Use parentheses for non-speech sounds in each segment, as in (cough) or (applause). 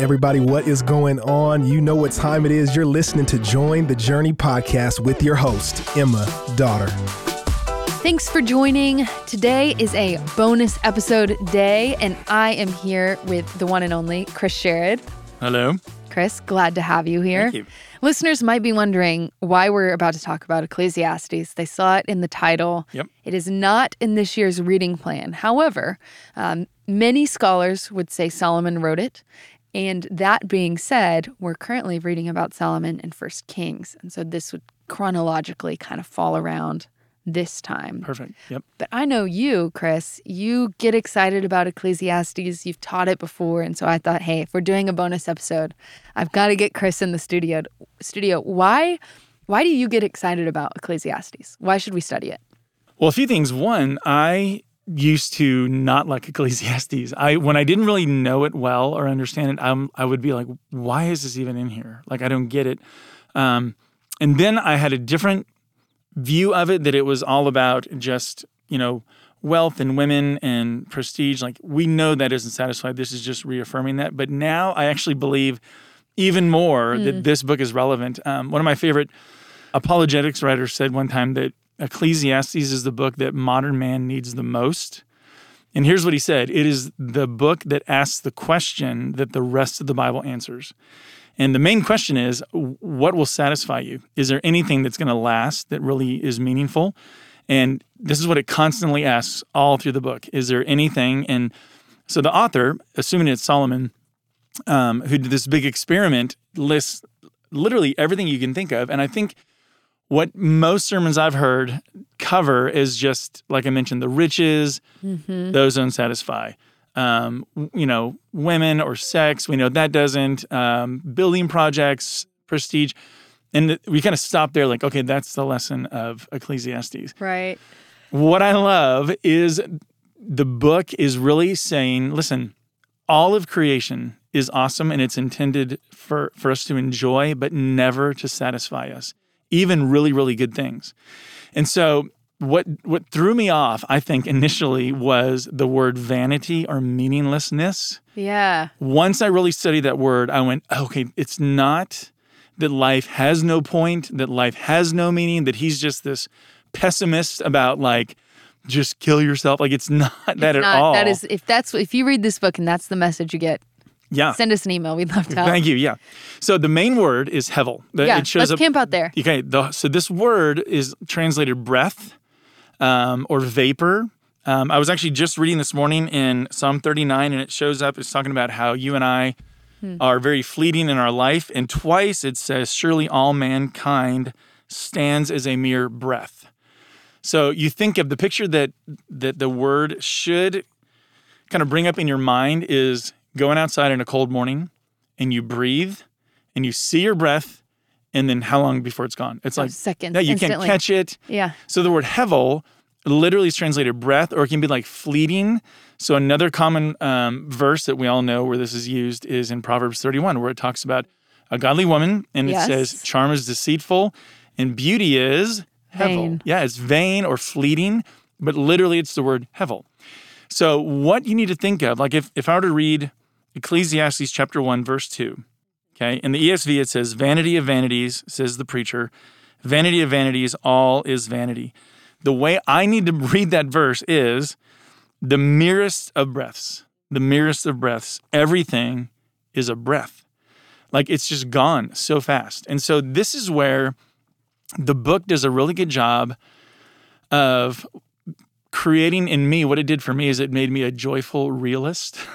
Everybody, what is going on? You know what time it is. You're listening to Join the Journey podcast with your host, Emma Dotter. Thanks for joining. Today is a bonus episode day, and I am here with the one and only Chris Sherrod. Hello. Chris, glad to have you here. Thank you. Listeners might be wondering why we're about to talk about Ecclesiastes. They saw it in the title. Yep. It is not in this year's reading plan. However, um, many scholars would say Solomon wrote it. And that being said, we're currently reading about Solomon in First Kings. And so this would chronologically kind of fall around this time. Perfect. Yep. But I know you, Chris, you get excited about Ecclesiastes. You've taught it before. And so I thought, hey, if we're doing a bonus episode, I've got to get Chris in the studio. Studio. Why why do you get excited about Ecclesiastes? Why should we study it? Well, a few things. One, I used to not like (laughs) Ecclesiastes. I when I didn't really know it well or understand it, I'm, I would be like, why is this even in here? Like I don't get it. Um, and then I had a different view of it that it was all about just you know wealth and women and prestige. Like we know that isn't satisfied. This is just reaffirming that. But now I actually believe even more that this book is relevant. Um, one of my favorite apologetics writers said one time that Ecclesiastes is the book that modern man needs the most. And here's what he said it is the book that asks the question that the rest of the Bible answers. And the main question is what will satisfy you? Is there anything that's going to last that really is meaningful? And this is what it constantly asks all through the book. Is there anything? And so the author, assuming it's Solomon, um, who did this big experiment, lists literally everything you can think of. And I think what most sermons I've heard cover is just like I mentioned, the riches, those don't satisfy. Um, you know, women or sex, we know that doesn't. Um, building projects, prestige, and we kind of stop there. Like, okay, that's the lesson of Ecclesiastes. Right. What I love is the book is really saying, listen, all of creation is awesome and it's intended for, for us to enjoy, but never to satisfy us, even really, really good things. And so what what threw me off, I think, initially was the word vanity or meaninglessness. Yeah. Once I really studied that word, I went, okay, it's not that life has no point, that life has no meaning, that he's just this pessimist about like just kill yourself. Like it's (laughs) not that at Not- all. That is if that's if you read this book and that's the message you get, yeah. send us an email. We'd love to help. Thank you. Yeah. So the main word is hevel. The- Yeah. it shows Let's up. camp out there. Okay. The, so this word is translated breath um, or vapor. Um, I was actually just reading this morning in Psalm 39, and it shows up. It's talking about how you and I Hmm. are very fleeting in our life. And twice it says, Surely all mankind stands as a mere breath. So you think of the picture that that the word should kind of bring up in your mind is going outside in a cold morning and you breathe and you see your breath and then how long before it's gone? It's like seconds, Yeah, you instantly. can't catch it. Yeah. So the word hevel literally is translated breath, or it can be like fleeting. So another common um, verse that we all know where this is used is in Proverbs 31, where it talks about a godly woman, and Yes. it says, "Charm is deceitful, and beauty is hevel." Vain. Yeah, it's vain or fleeting, but literally it's the word hevel. So what you need to think of, like if if I were to read Ecclesiastes chapter one, verse two, okay, in the ESV it says, "Vanity of vanities," says the preacher. Vanity of vanities, all is vanity. The way I need to read that verse is the merest of breaths, the merest of breaths. Everything is a breath. Like it's just gone so fast. And so this is where the book does a really good job of creating in me what it did for me is it made me a joyful realist. (laughs)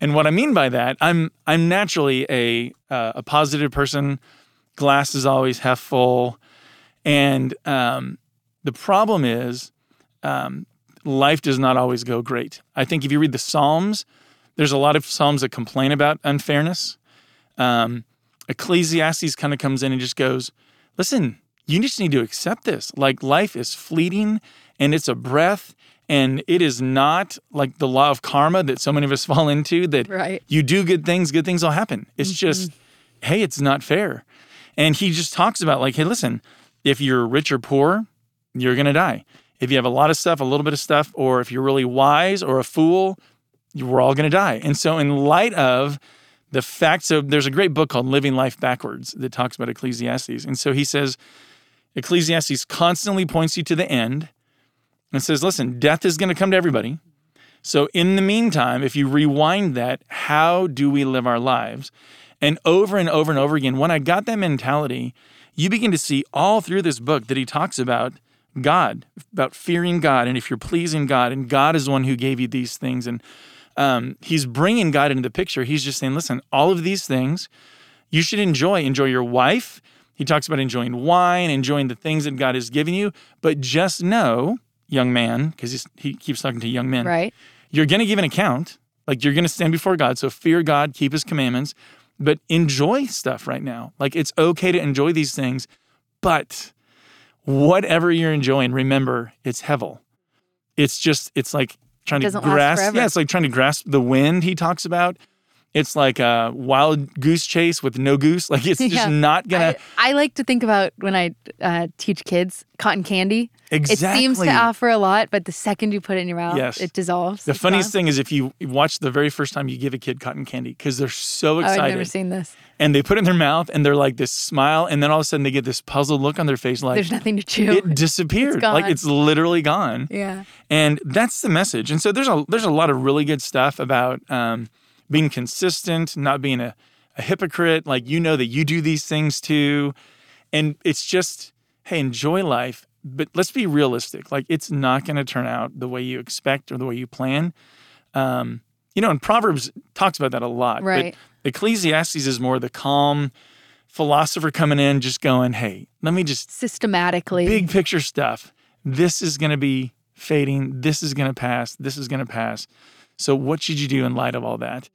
And what I mean by that, I'm I'm naturally a uh, a positive person. Glass is always half full, and um, the problem is um, life does not always go great. I think if you read the Psalms, there's a lot of Psalms that complain about unfairness. Um, Ecclesiastes kind of comes in and just goes, listen, you just need to accept this. Like life is fleeting and it's a breath. And it is not like the law of karma that so many of us (laughs) fall into that Right. you do good things, good things will happen. It's mm-hmm. just, hey, it's not fair. And he just talks about, like, hey, listen, if you're rich or poor, you're going to die. If you have a lot of stuff, a little bit of stuff, or if you're really wise or a fool, we're all going to die. And so, in light of the fact. So there's a great book called Living Life Backwards that talks about Ecclesiastes. And so he says, Ecclesiastes constantly points you to the end and says, listen, death is going to come to everybody. So in the meantime, if you rewind that, how do we live our lives? And over and over and over again, when I got that mentality, you begin to see all through this book that he talks about God, about fearing God, and if you're pleasing God, and God is the one who gave you these things, and um, he's bringing God into the picture. He's just saying, listen, all of these things you should enjoy. Enjoy your wife. He talks about enjoying wine, enjoying the things that God has given you, but just know, young man, because he keeps talking to young men, Right. you're going to give an account. Like you're going to stand before God. So fear God, keep his commandments, but enjoy stuff right now. Like it's okay to enjoy these things, but whatever you're enjoying, remember it's hevel. It's just, it's like trying to grasp. Yeah, it's like trying to grasp the wind he talks about. It's like a wild goose chase with no goose. (laughs) Like it's just Yeah. not gonna I, I like to think about when I uh, teach kids cotton candy. Exactly. It seems to offer a lot, but the second you put it in your mouth, Yes. it dissolves. the funniest gone. thing is if you watch the very first time you give a kid cotton candy because they're so Oh, I've excited never seen this. and they put it in their mouth and they're like this smile and then all of a sudden they get this puzzled look on their face like There's nothing to chew. it (laughs) disappeared like it's literally gone yeah. and that's the message and so there's a there's a lot of really good stuff about um, being consistent not being a, a hypocrite like you know that you do these things too and it's just hey enjoy life but let's be realistic like it's not going to turn out the way you expect or the way you plan um, you know and proverbs talks about that a lot Right. but ecclesiastes is more the calm philosopher coming in just going hey let me just Systematically. big picture stuff. This is going to be fading. This is going to pass. This is going to pass. So, what should you do in light of all that?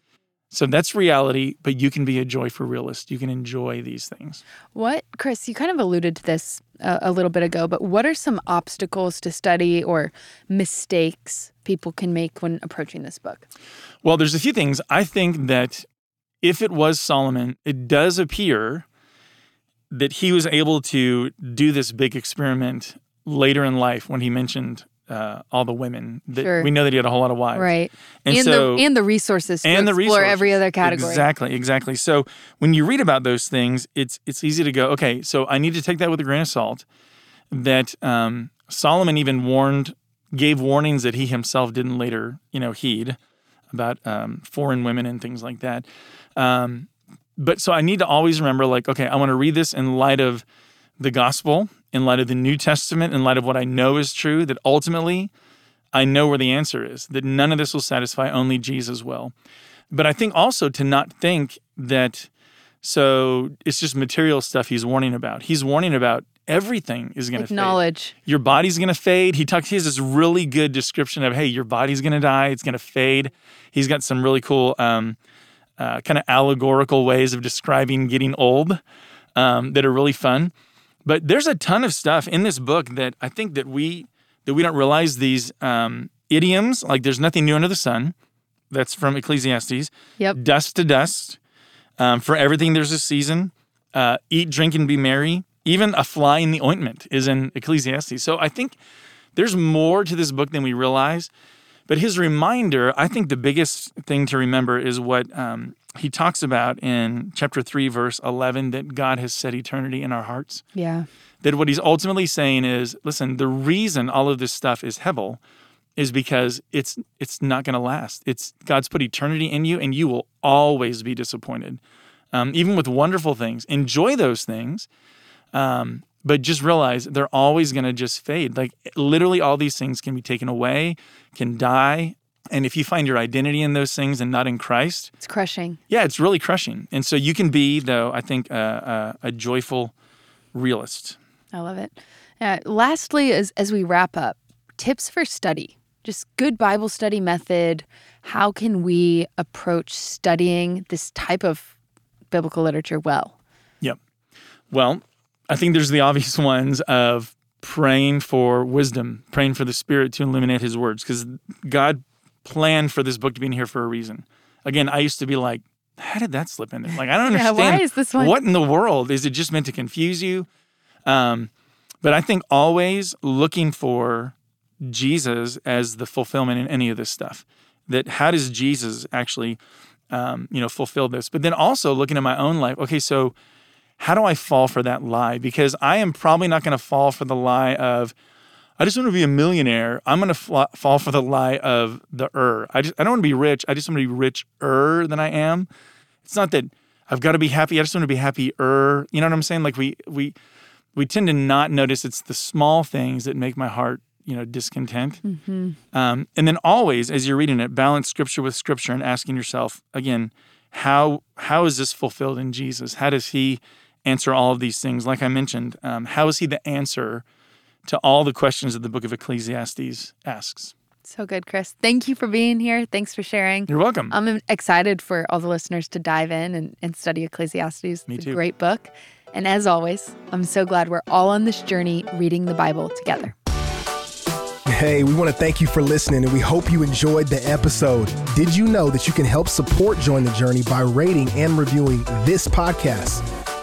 So, that's reality, but you can be a joyful realist. You can enjoy these things. What, Chris, you kind of alluded to this uh, a little bit ago, but what are some obstacles to study or mistakes people can make when approaching this book? Well, there's a few things. I think that if it was Solomon, it does appear that he was able to do this big experiment later in life when he mentioned uh, all the women. That Sure. We know that he had a whole lot of wives. Right. And, And, so, the, and the resources to and the explore resources. every other category. Exactly, exactly. So when you read about those things, it's it's easy to go, okay, so I need to take that with a grain of salt. That um, Solomon even warned, gave warnings that he himself didn't later, you know, heed about um, foreign women and things like that. Um, but so I need to always remember, like, okay, I want to read this in light of the gospel, in light of the New Testament, in light of what I know is true. That ultimately, I know where the answer is. That none of this will satisfy, only Jesus will. But I think also to not think that so it's just material stuff he's warning about. He's warning about everything is going to fade. Acknowledge. Your body's going to fade. He talks. He has this really good description of, hey, your body's going to die. It's going to fade. He's got some really cool, um, uh, kind of allegorical ways of describing getting old um, that are really fun. But there's a ton of stuff in this book that I think that we that we don't realize these um, idioms. Like there's nothing new under the sun. That's from Ecclesiastes. Yep. Dust to dust. Um, for everything, there's a season. Uh, eat, drink, and be merry. Even a fly in the ointment is in Ecclesiastes. So I think there's more to this book than we realize. But his reminder, I think the biggest thing to remember is what um, he talks about in chapter 3, verse 11 that God has set eternity in our hearts. Yeah. That what he's ultimately saying is listen, the reason all of this stuff is Hevel is because it's it's not going to last. It's God's put eternity in you, and you will always be disappointed, um, even with wonderful things. Enjoy those things, um, but just realize they're always going to just fade. Like literally, all these things can be taken away, can die, and if you find your identity in those things and not in Christ, It's crushing. yeah, it's really crushing. And so you can be, though, I think, a, a, a joyful realist. I love it. Uh, lastly, as, as we wrap up, tips for study. Just good Bible study method. How can we approach studying this type of biblical literature well? Yep. Well, I think there's the obvious (laughs) ones of praying for wisdom, praying for the Spirit to illuminate His words, because God planned for this book to be in here for a reason. Again, I used to be like, how did that slip in there? Like, I don't (laughs) Yeah, understand. why is this one- What in the world? Is it just meant to confuse you? Um, but I think always looking for Jesus as the fulfillment in any of this stuff. That how does Jesus actually um, you know, fulfill this. But then also looking at my own life, okay, so how do I fall for that lie? Because I am probably not going to fall for the lie of, I just want to be a millionaire. I'm going to fl- fall for the lie of the er. I just I don't want to be rich. I just want to be richer than I am. It's not that I've got to be happy. I just want to be happier. You know what I'm saying? Like we we we tend to not notice it's the small things that make my heart you know discontent. Mm-hmm. Um, and then always as you're reading it, balance scripture with scripture and asking yourself again, how how is this fulfilled in Jesus? How does He answer all of these things? Like I mentioned, um, how is He the answer? To all the questions that the book of Ecclesiastes asks. So good, Chris. Thank you for being here. Thanks for sharing. You're welcome. I'm excited for all the listeners to dive in and, and study Ecclesiastes. Me it's too. a great book. And as always, I'm so glad we're all on this journey reading the Bible together. Hey, we want to thank you for listening and we hope you enjoyed the episode. Did you know that you can help support Join the Journey by rating and reviewing this podcast?